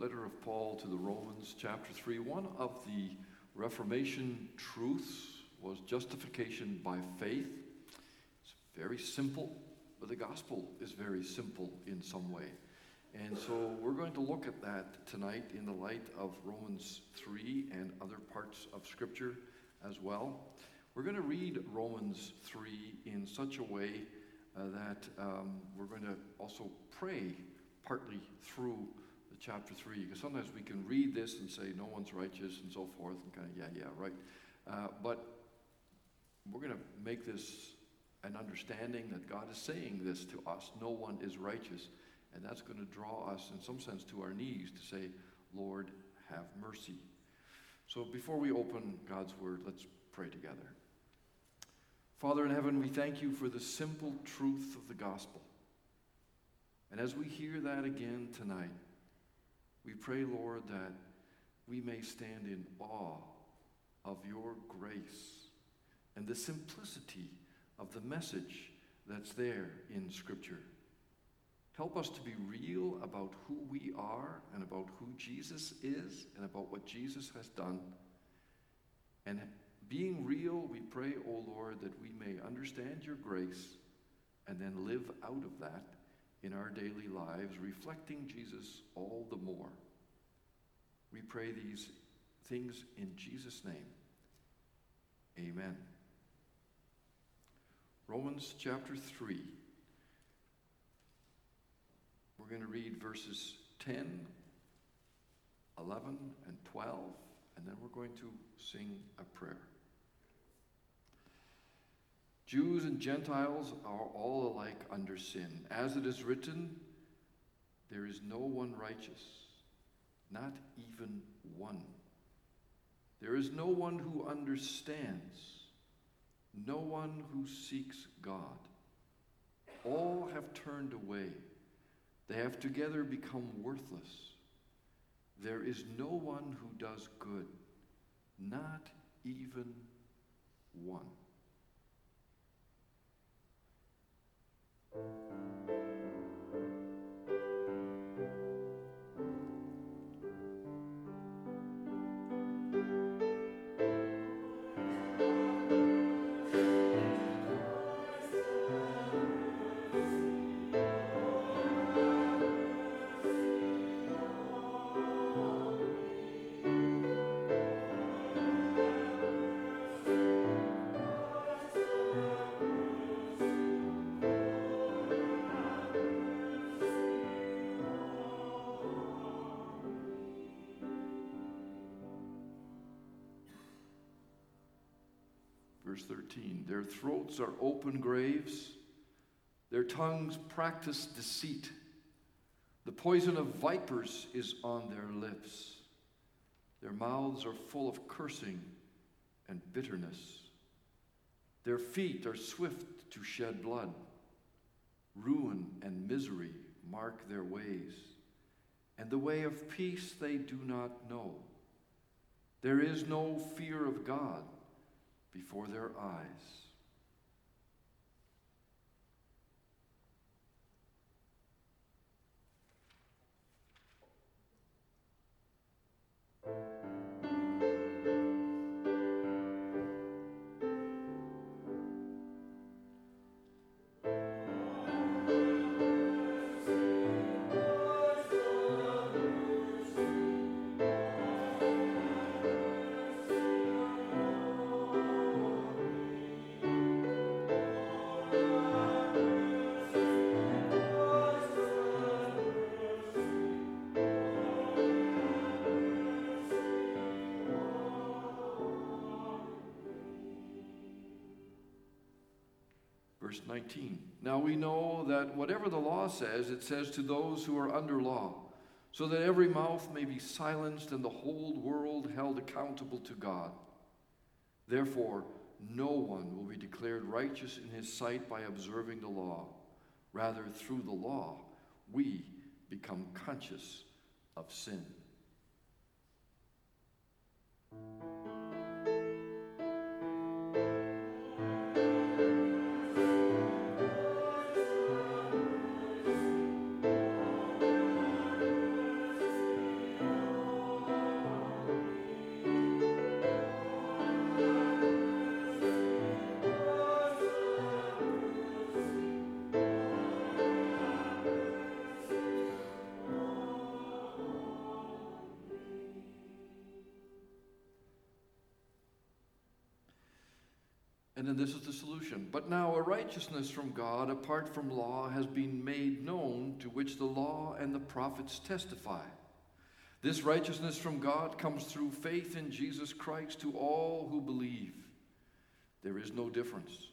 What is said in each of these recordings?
letter of Paul to the Romans, chapter 3. One of the Reformation truths was justification by faith. It's very simple, but the gospel is very simple in some way. And so we're going to look at that tonight in the light of Romans 3 and other parts of Scripture as well. We're going to read Romans 3 in such a way uh, that um, we're going to also pray partly through chapter 3 because sometimes we can read this and say no one's righteous and so forth and kind of yeah yeah right. Uh, but we're going to make this an understanding that god is saying this to us. No one is righteous and that's going to draw us in some sense to our knees to say lord have mercy. So before we open god's word let's pray together. Father in heaven we thank you for the simple truth of the gospel. And as we hear that again tonight, we pray, Lord, that we may stand in awe of your grace and the simplicity of the message that's there in Scripture. Help us to be real about who we are and about who Jesus is and about what Jesus has done. And being real, we pray, O oh Lord, that we may understand your grace and then live out of that in our daily lives, reflecting Jesus all the more. We pray these things in Jesus' name. Amen. Romans chapter 3. We're going to read verses 10, 11, and 12, and then we're going to sing a prayer. Jews and Gentiles are all alike under sin. As it is written, there is no one righteous, not even one. There is no one who understands, no one who seeks God. All have turned away. They have together become worthless. There is no one who does good, not even one. thank you Verse 13 Their throats are open graves, their tongues practice deceit. The poison of vipers is on their lips. Their mouths are full of cursing and bitterness. Their feet are swift to shed blood. Ruin and misery mark their ways, and the way of peace they do not know. There is no fear of God before their eyes. Verse 19. Now we know that whatever the law says, it says to those who are under law, so that every mouth may be silenced and the whole world held accountable to God. Therefore, no one will be declared righteous in his sight by observing the law. Rather, through the law, we become conscious of sin. This is the solution. But now a righteousness from God apart from law has been made known, to which the law and the prophets testify. This righteousness from God comes through faith in Jesus Christ to all who believe. There is no difference,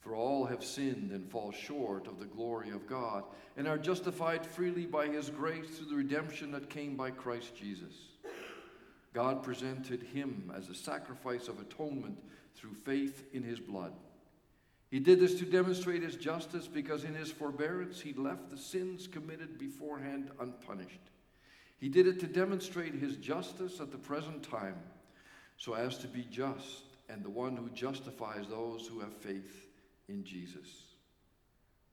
for all have sinned and fall short of the glory of God, and are justified freely by his grace through the redemption that came by Christ Jesus. God presented him as a sacrifice of atonement through faith in his blood. He did this to demonstrate his justice because in his forbearance he left the sins committed beforehand unpunished. He did it to demonstrate his justice at the present time, so as to be just and the one who justifies those who have faith in Jesus.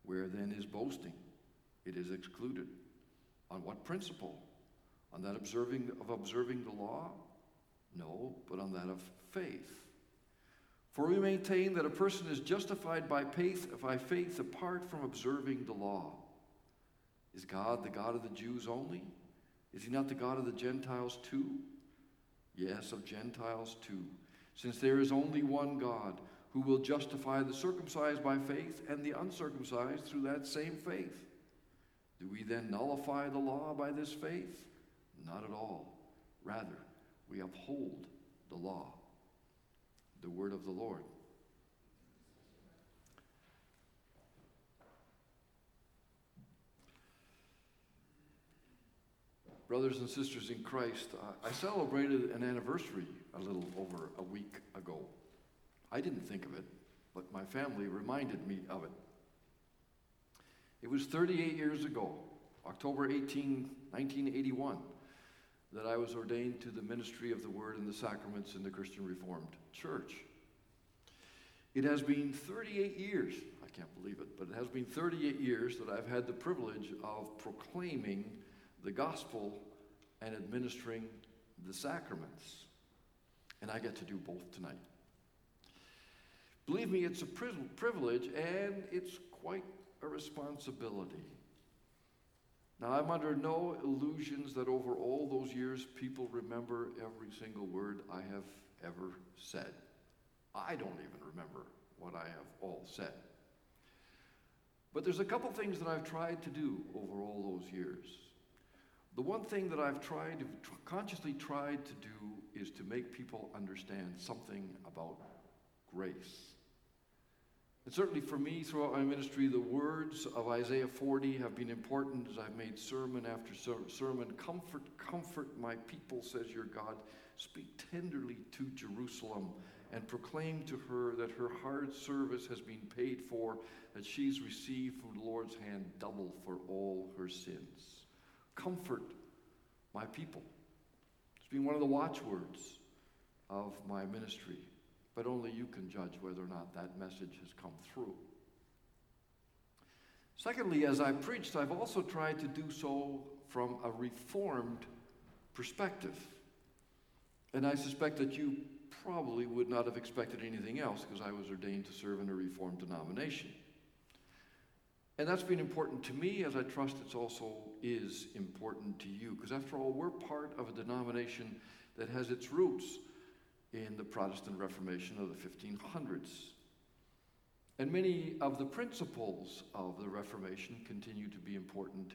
Where then is boasting? It is excluded. On what principle? On that observing of observing the law? No, but on that of faith. For we maintain that a person is justified by faith, by faith apart from observing the law. Is God the God of the Jews only? Is he not the God of the Gentiles too? Yes, of Gentiles too, since there is only one God who will justify the circumcised by faith and the uncircumcised through that same faith. Do we then nullify the law by this faith? Not at all. Rather, we uphold the law the word of the Lord. Brothers and sisters in Christ, I celebrated an anniversary a little over a week ago. I didn't think of it, but my family reminded me of it. It was 38 years ago, October 18, 1981 that I was ordained to the ministry of the Word and the sacraments in the Christian Reformed Church. It has been 38 years, I can't believe it, but it has been 38 years that I've had the privilege of proclaiming the gospel and administering the sacraments. And I get to do both tonight. Believe me, it's a privilege and it's quite a responsibility. Now, I'm under no illusions that over all those years, people remember every single word I have ever said. I don't even remember what I have all said. But there's a couple things that I've tried to do over all those years. The one thing that I've tried, consciously tried to do, is to make people understand something about grace. And certainly for me, throughout my ministry, the words of Isaiah 40 have been important as I've made sermon after sermon. Comfort, comfort my people, says your God. Speak tenderly to Jerusalem and proclaim to her that her hard service has been paid for, that she's received from the Lord's hand double for all her sins. Comfort my people. It's been one of the watchwords of my ministry but only you can judge whether or not that message has come through. Secondly, as I preached, I've also tried to do so from a reformed perspective. And I suspect that you probably would not have expected anything else because I was ordained to serve in a reformed denomination. And that's been important to me as I trust it also is important to you because after all, we're part of a denomination that has its roots in the Protestant Reformation of the 1500s. And many of the principles of the Reformation continue to be important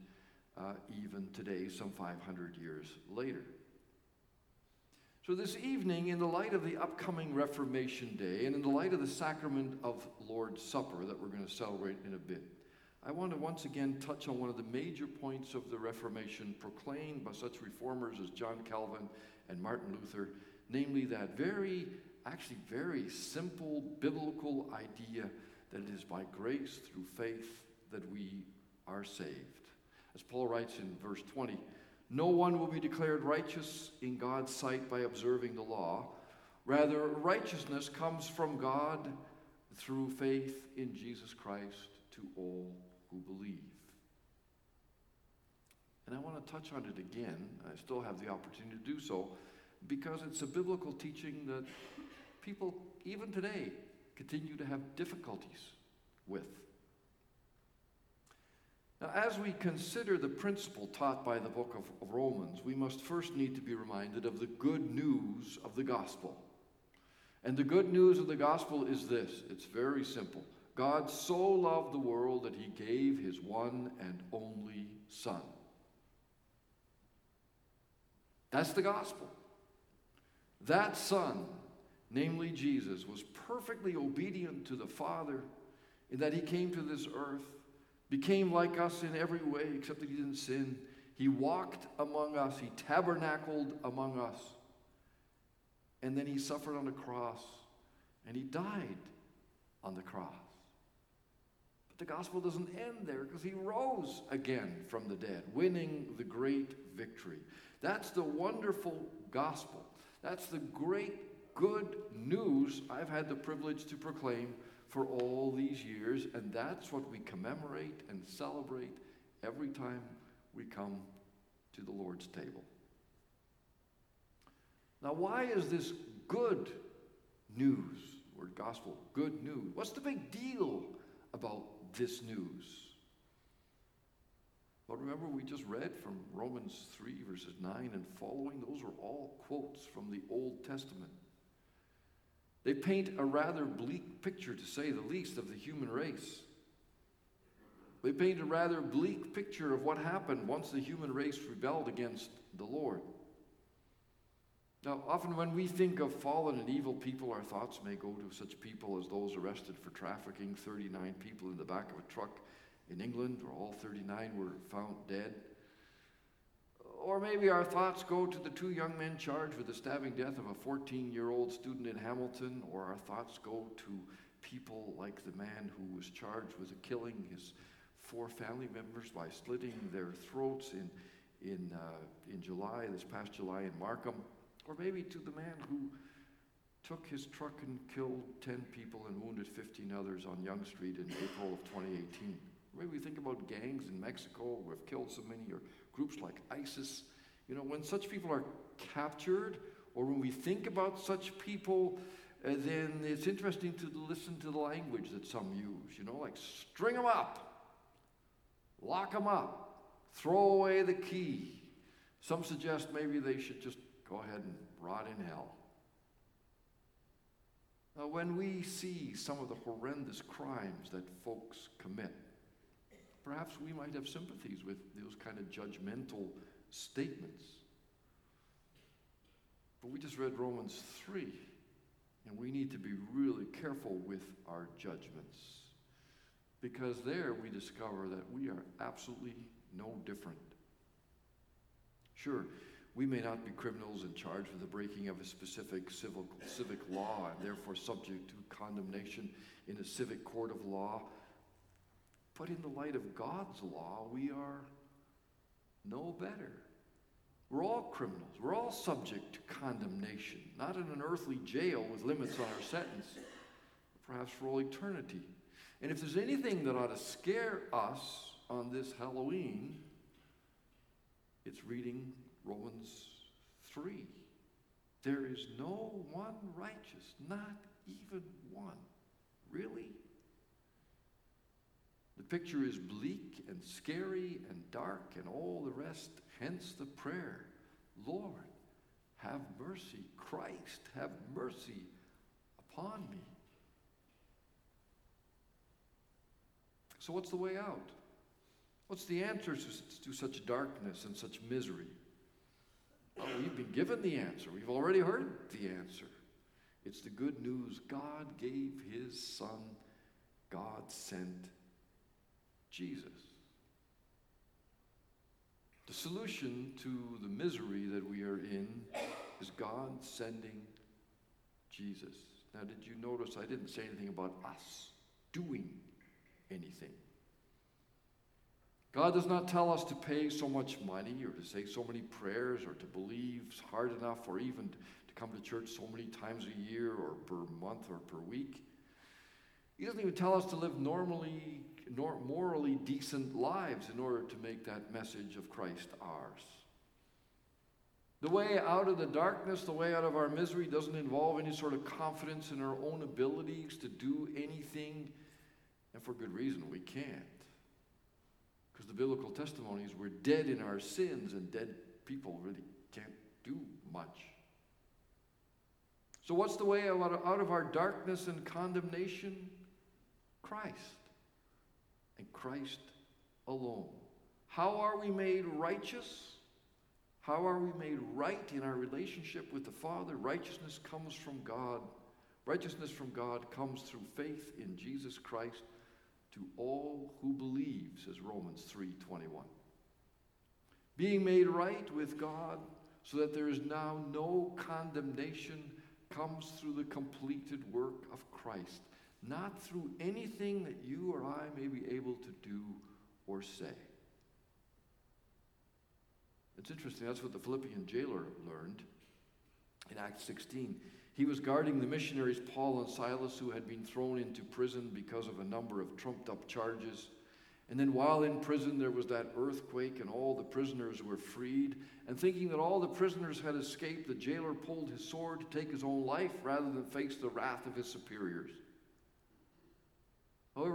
uh, even today, some 500 years later. So, this evening, in the light of the upcoming Reformation Day and in the light of the sacrament of Lord's Supper that we're going to celebrate in a bit, I want to once again touch on one of the major points of the Reformation proclaimed by such reformers as John Calvin and Martin Luther namely that very, actually very simple biblical idea that it is by grace through faith that we are saved. As Paul writes in verse 20, no one will be declared righteous in God's sight by observing the law. Rather, righteousness comes from God through faith in Jesus Christ to all who believe. And I want to touch on it again. I still have the opportunity to do so because it's a biblical teaching that people, even today, continue to have difficulties with. Now, as we consider the principle taught by the book of, Romans, we must first need to be reminded of the good news of the gospel. And the good news of the gospel is this it's very simple. God so loved the world that he gave his one and only Son. That's the gospel. That Son, namely Jesus, was perfectly obedient to the Father in that he came to this earth, became like us in every way except that he didn't sin. He walked among us, he tabernacled among us, and then he suffered on a cross and he died on the cross. But the gospel doesn't end there because he rose again from the dead, winning the great victory. That's the wonderful gospel. That's the great good news I've had the privilege to proclaim for all these years, and that's what we commemorate and celebrate every time we come to the Lord's table. Now, why is this good news? Word gospel, good news. What's the big deal about this news? But remember, we just read from Romans 3, verses 9 and following. Those are all quotes from the Old Testament. They paint a rather bleak picture, to say the least, of the human race. They paint a rather bleak picture of what happened once the human race rebelled against the Lord. Now, often when we think of fallen and evil people, our thoughts may go to such people as those arrested for trafficking 39 people in the back of a truck in England, where all 39 were found dead. Or maybe our thoughts go to the two young men charged with the stabbing death of a 14 year old student in Hamilton, or our thoughts go to people like the man who was charged with killing his four family members by slitting their throats in, in, uh, in July, this past July in Markham. Or maybe to the man who took his truck and killed 10 people and wounded 15 others on Yonge Street in April of 2018. Maybe we think about gangs in Mexico who have killed so many, or groups like ISIS. You know, when such people are captured, or when we think about such people, uh, then it's interesting to listen to the language that some use. You know, like string them up, lock them up, throw away the key. Some suggest maybe they should just go ahead and rot in hell. Now, when we see some of the horrendous crimes that folks commit, perhaps we might have sympathies with those kind of judgmental statements. But we just read Romans 3, and we need to be really careful with our judgments. Because there we discover that we are absolutely no different. Sure, we may not be criminals and charged with the breaking of a specific civil, civic law and therefore subject to condemnation in a civic court of law. But in the light of God's law, we are no better. We're all criminals. We're all subject to condemnation, not in an earthly jail with limits on our sentence, perhaps for all eternity. And if there's anything that ought to scare us on this Halloween, it's reading Romans 3. There is no one righteous, not even one. Really? The picture is bleak and scary and dark and all the rest, hence the prayer Lord, have mercy. Christ, have mercy upon me. So, what's the way out? What's the answer to, to such darkness and such misery? Well, we've been given the answer. We've already heard the answer. It's the good news God gave his son, God sent Jesus. The solution to the misery that we are in is God sending Jesus. Now, did you notice I didn't say anything about us doing anything? God does not tell us to pay so much money or to say so many prayers or to believe hard enough or even to come to church so many times a year or per month or per week. He doesn't even tell us to live normally, nor morally decent lives in order to make that message of Christ ours. The way out of the darkness, the way out of our misery, doesn't involve any sort of confidence in our own abilities to do anything, and for good reason, we can't. Because the biblical testimony is we're dead in our sins, and dead people really can't do much. So, what's the way out of our darkness and condemnation? Christ. Christ alone. How are we made righteous? How are we made right in our relationship with the Father? Righteousness comes from God. Righteousness from God comes through faith in Jesus Christ to all who believe, says Romans 3:21. Being made right with God so that there is now no condemnation comes through the completed work of Christ, not through anything that you or I may be able to do or say. It's interesting, that's what the Philippian jailer learned in Acts 16. He was guarding the missionaries, Paul and Silas, who had been thrown into prison because of a number of trumped up charges. And then while in prison, there was that earthquake, and all the prisoners were freed. And thinking that all the prisoners had escaped, the jailer pulled his sword to take his own life rather than face the wrath of his superiors.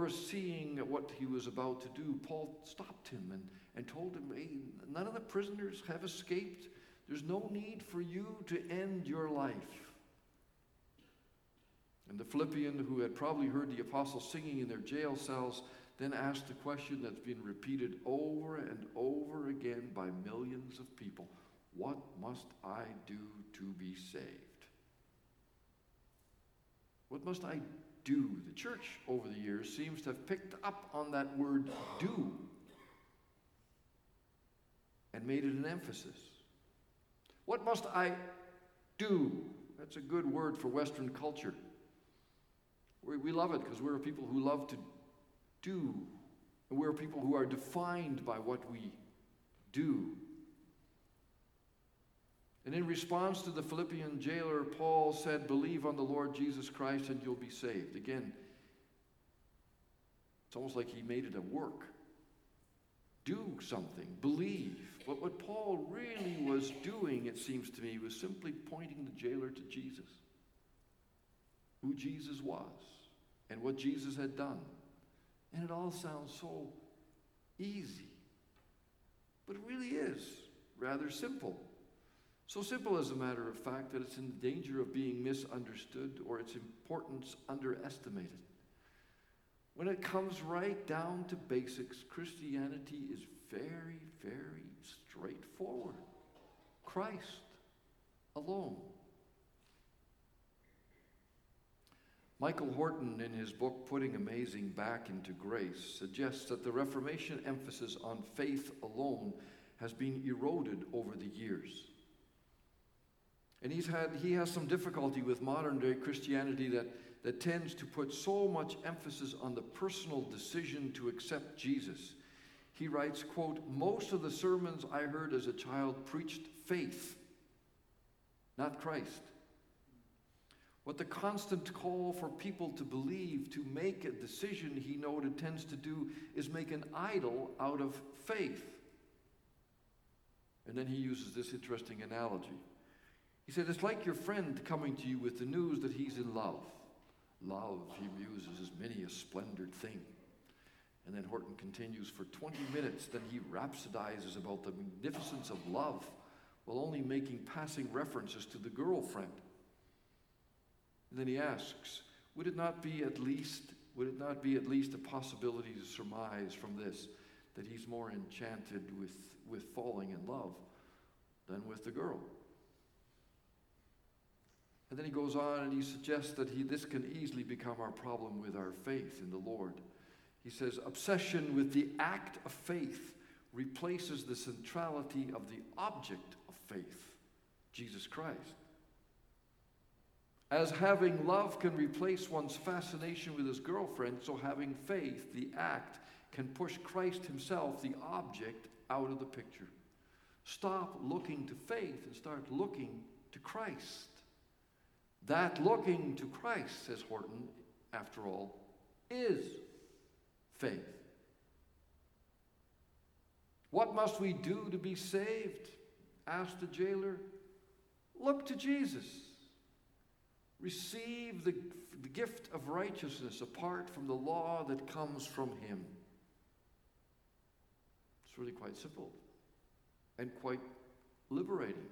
However, seeing what he was about to do, Paul stopped him and, and told him, Hey, none of the prisoners have escaped. There's no need for you to end your life. And the Philippian, who had probably heard the apostles singing in their jail cells, then asked the question that's been repeated over and over again by millions of people What must I do to be saved? What must I do? The church over the years seems to have picked up on that word do and made it an emphasis. What must I do? That's a good word for Western culture. We, we love it because we're people who love to do. And we're people who are defined by what we do. And in response to the Philippian jailer, Paul said, Believe on the Lord Jesus Christ and you'll be saved. Again, it's almost like he made it a work. Do something, believe. But what Paul really was doing, it seems to me, was simply pointing the jailer to Jesus, who Jesus was, and what Jesus had done. And it all sounds so easy. But it really is rather simple. So simple, as a matter of fact, that it's in danger of being misunderstood or its importance underestimated. When it comes right down to basics, Christianity is very, very straightforward. Christ alone. Michael Horton, in his book Putting Amazing Back into Grace, suggests that the Reformation emphasis on faith alone has been eroded over the years. And he's had, he has some difficulty with modern day Christianity that, that tends to put so much emphasis on the personal decision to accept Jesus. He writes, quote, most of the sermons I heard as a child preached faith, not Christ. What the constant call for people to believe, to make a decision, he noted, tends to do is make an idol out of faith. And then he uses this interesting analogy. He said, It's like your friend coming to you with the news that he's in love. Love, he muses, is many a splendid thing. And then Horton continues for 20 minutes, then he rhapsodizes about the magnificence of love while only making passing references to the girlfriend. And then he asks, would it not be at least would it not be at least a possibility to surmise from this that he's more enchanted with, with falling in love than with the girl? And then he goes on and he suggests that he, this can easily become our problem with our faith in the Lord. He says, obsession with the act of faith replaces the centrality of the object of faith, Jesus Christ. As having love can replace one's fascination with his girlfriend, so having faith, the act, can push Christ himself, the object, out of the picture. Stop looking to faith and start looking to Christ. That looking to Christ, says Horton, after all, is faith. What must we do to be saved? asked the jailer. Look to Jesus receive the, the gift of righteousness apart from the law that comes from him. It's really quite simple and quite liberating.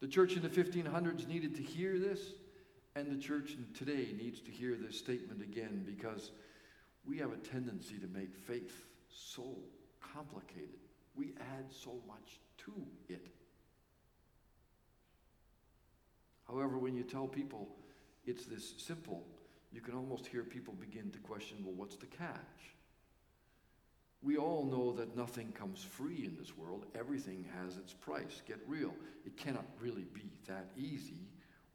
The church in the 1500s needed to hear this, and the church today needs to hear this statement again because we have a tendency to make faith so complicated. We add so much to it. However, when you tell people it's this simple, you can almost hear people begin to question well, what's the catch? We all know that nothing comes free in this world. Everything has its price. Get real. It cannot really be that easy.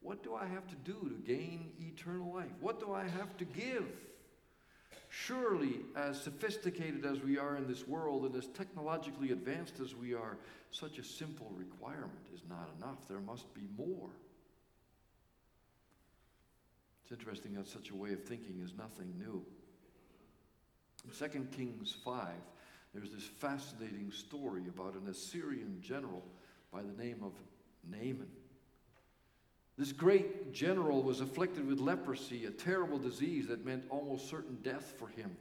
What do I have to do to gain eternal life? What do I have to give? Surely, as sophisticated as we are in this world and as technologically advanced as we are, such a simple requirement is not enough. There must be more. It's interesting that such a way of thinking is nothing new. In 2 Kings 5, there's this fascinating story about an Assyrian general by the name of Naaman. This great general was afflicted with leprosy, a terrible disease that meant almost certain death for him.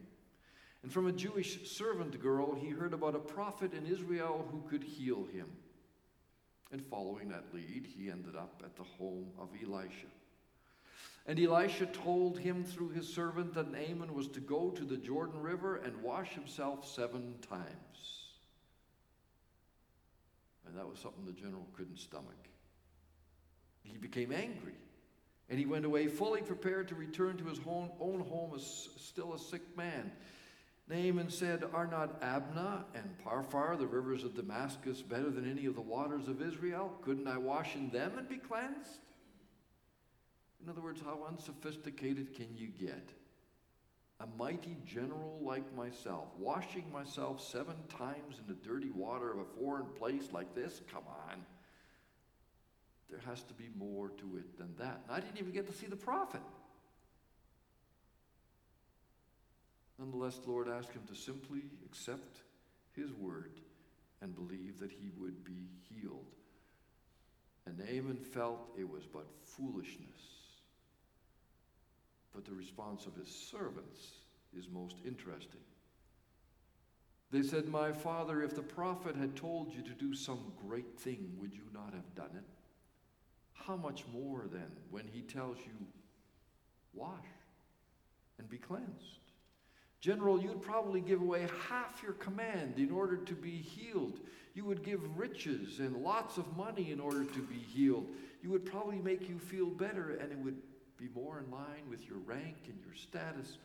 And from a Jewish servant girl, he heard about a prophet in Israel who could heal him. And following that lead, he ended up at the home of Elisha. And Elisha told him through his servant that Naaman was to go to the Jordan River and wash himself seven times. And that was something the general couldn't stomach. He became angry. And he went away fully prepared to return to his own, home as still a sick man. Naaman said, Are not Abana and Pharpar, the rivers of Damascus, better than any of the waters of Israel? Couldn't I wash in them and be cleansed? In other words, how unsophisticated can you get? A mighty general like myself, washing myself seven times in the dirty water of a foreign place like this? Come on. There has to be more to it than that. And I didn't even get to see the prophet. Nonetheless, the Lord asked him to simply accept his word and believe that he would be healed. And Naaman felt it was but foolishness but the response of his servants is most interesting. They said, My father, if the prophet had told you to do some great thing, would you not have done it? How much more then when he tells you, Wash and be cleansed? General, you'd probably give away half your command in order to be healed. You would give riches and lots of money in order to be healed. You would probably make you feel better, and it would be more in line with your rank and your status.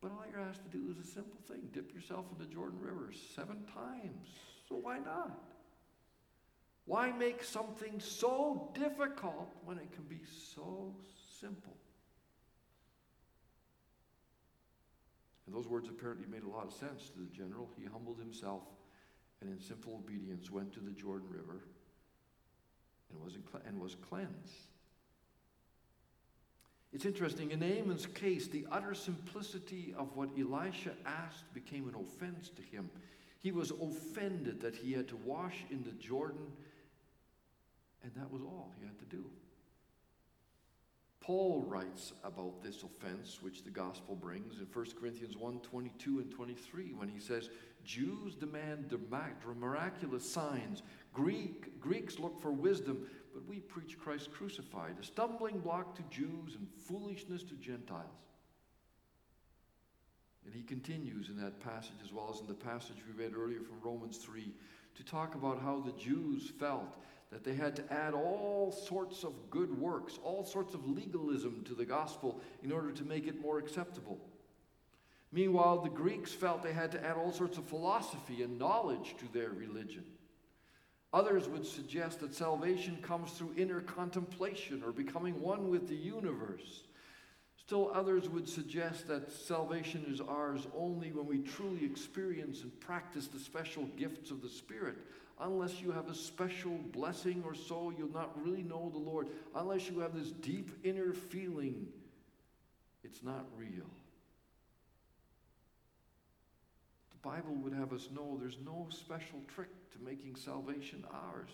But all you're asked to do is a simple thing dip yourself in the Jordan River seven times. So why not? Why make something so difficult when it can be so simple? And those words apparently made a lot of sense to the general. He humbled himself and in simple obedience went to the Jordan River and was, and was cleansed. It's interesting, in Naaman's case, the utter simplicity of what Elisha asked became an offense to him. He was offended that he had to wash in the Jordan, and that was all he had to do. Paul writes about this offense which the gospel brings in 1 Corinthians 1 22 and 23 when he says, Jews demand miraculous signs, Greek, Greeks look for wisdom, but we preach Christ crucified, a stumbling block to Jews and foolishness to Gentiles. And he continues in that passage, as well as in the passage we read earlier from Romans 3, to talk about how the Jews felt that they had to add all sorts of good works, all sorts of legalism to the gospel in order to make it more acceptable. Meanwhile, the Greeks felt they had to add all sorts of philosophy and knowledge to their religion. Others would suggest that salvation comes through inner contemplation or becoming one with the universe. Still, others would suggest that salvation is ours only when we truly experience and practice the special gifts of the Spirit. Unless you have a special blessing or so, you'll not really know the Lord. Unless you have this deep inner feeling, it's not real. The Bible would have us know there's no special trick to making salvation ours.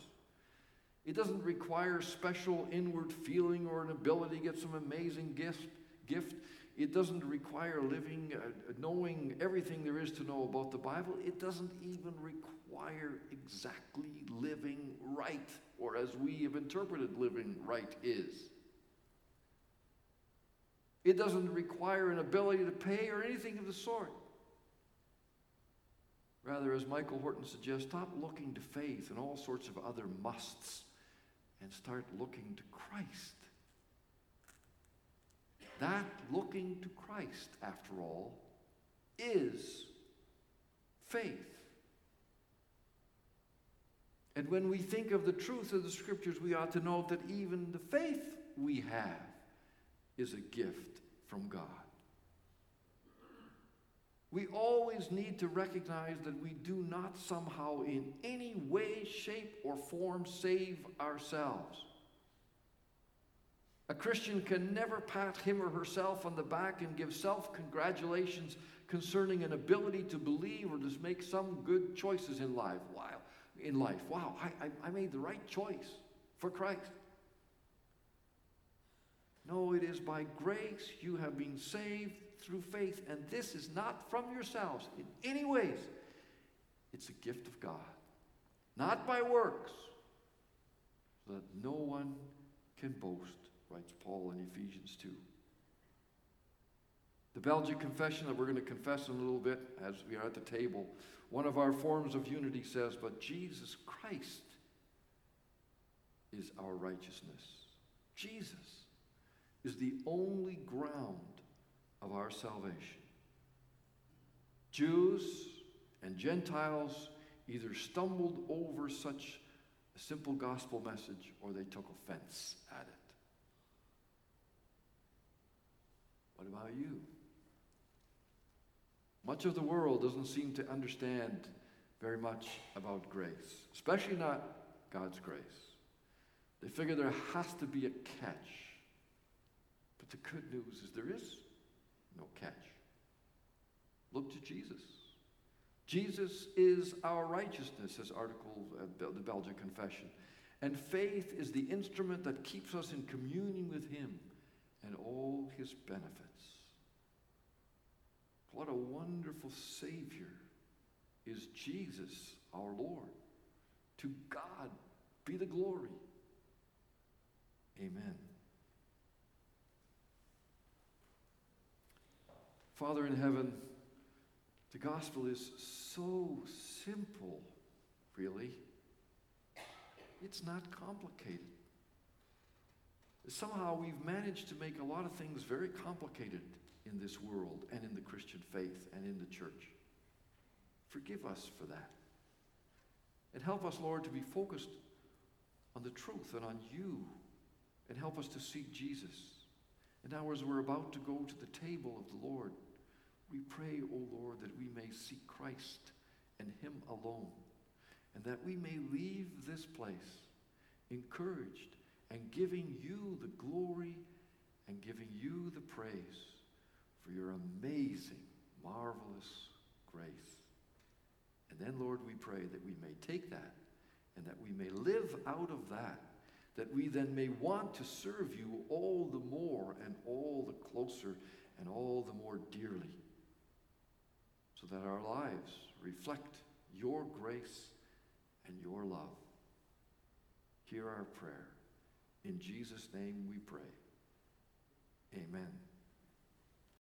It doesn't require special inward feeling or an ability to get some amazing gift. gift. It doesn't require living, uh, knowing everything there is to know about the Bible. It doesn't even require exactly living right, or as we have interpreted living right is. It doesn't require an ability to pay or anything of the sort. Rather, as Michael Horton suggests, stop looking to faith and all sorts of other musts and start looking to Christ. That looking to Christ, after all, is faith. And when we think of the truth of the scriptures, we ought to note that even the faith we have is a gift from God. We always need to recognize that we do not somehow, in any way, shape, or form, save ourselves. A Christian can never pat him or herself on the back and give self congratulations concerning an ability to believe or to make some good choices in life. Wow, in life. Wow, I, I, I made the right choice for Christ. No, it is by grace you have been saved through faith, and this is not from yourselves in any ways. It's a gift of God, not by works, so that no one can boast, writes Paul in Ephesians 2. The Belgic confession that we're going to confess in a little bit as we are at the table, one of our forms of unity says, But Jesus Christ is our righteousness. Jesus is the only ground of our salvation. Jews and Gentiles either stumbled over such a simple gospel message or they took offense at it. What about you? Much of the world doesn't seem to understand very much about grace, especially not God's grace. They figure there has to be a catch. But the good news is there is no catch. Look to Jesus. Jesus is our righteousness, says Article uh, the Belgian Confession. And faith is the instrument that keeps us in communion with Him and all His benefits. What a wonderful Savior is Jesus, our Lord. To God be the glory. Amen. Father in heaven, the gospel is so simple, really. It's not complicated. Somehow we've managed to make a lot of things very complicated in this world and in the Christian faith and in the church. Forgive us for that. And help us, Lord, to be focused on the truth and on you. And help us to seek Jesus. And now, as we're about to go to the table of the Lord, we pray, O Lord, that we may seek Christ and Him alone. And that we may leave this place encouraged and giving you the glory and giving you the praise for your amazing, marvelous grace. And then, Lord, we pray that we may take that and that we may live out of that, that we then may want to serve you all the more and all the closer and all the more dearly, so that our lives reflect your grace and your love. Hear our prayer. In Jesus' name we pray. Amen.